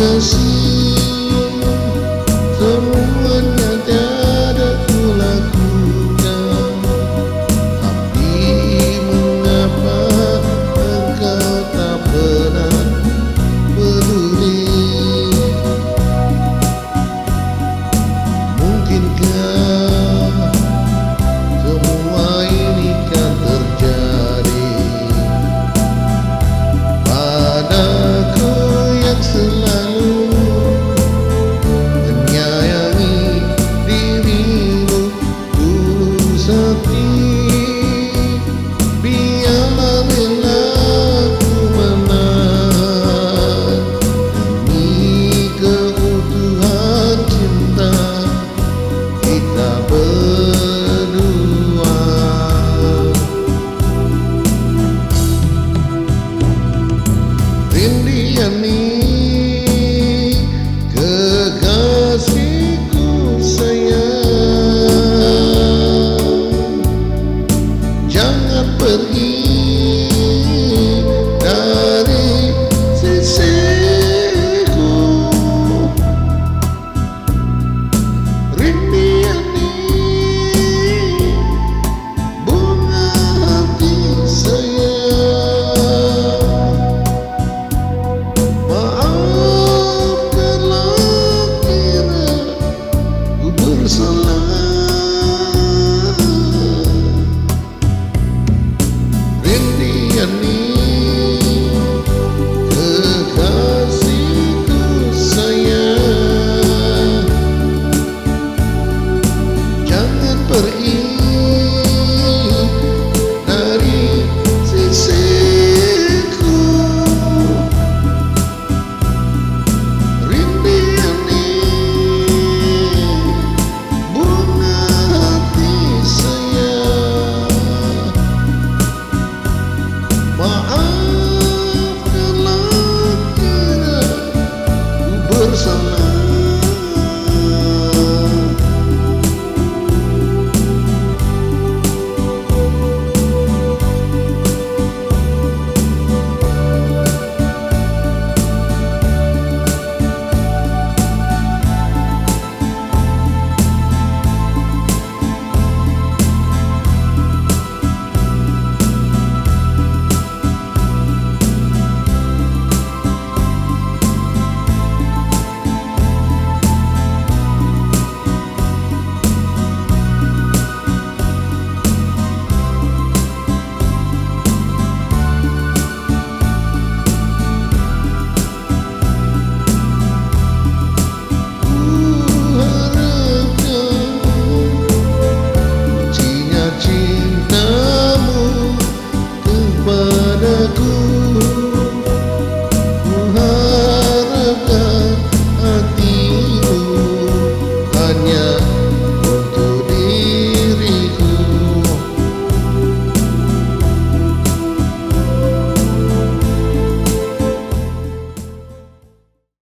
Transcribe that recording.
可惜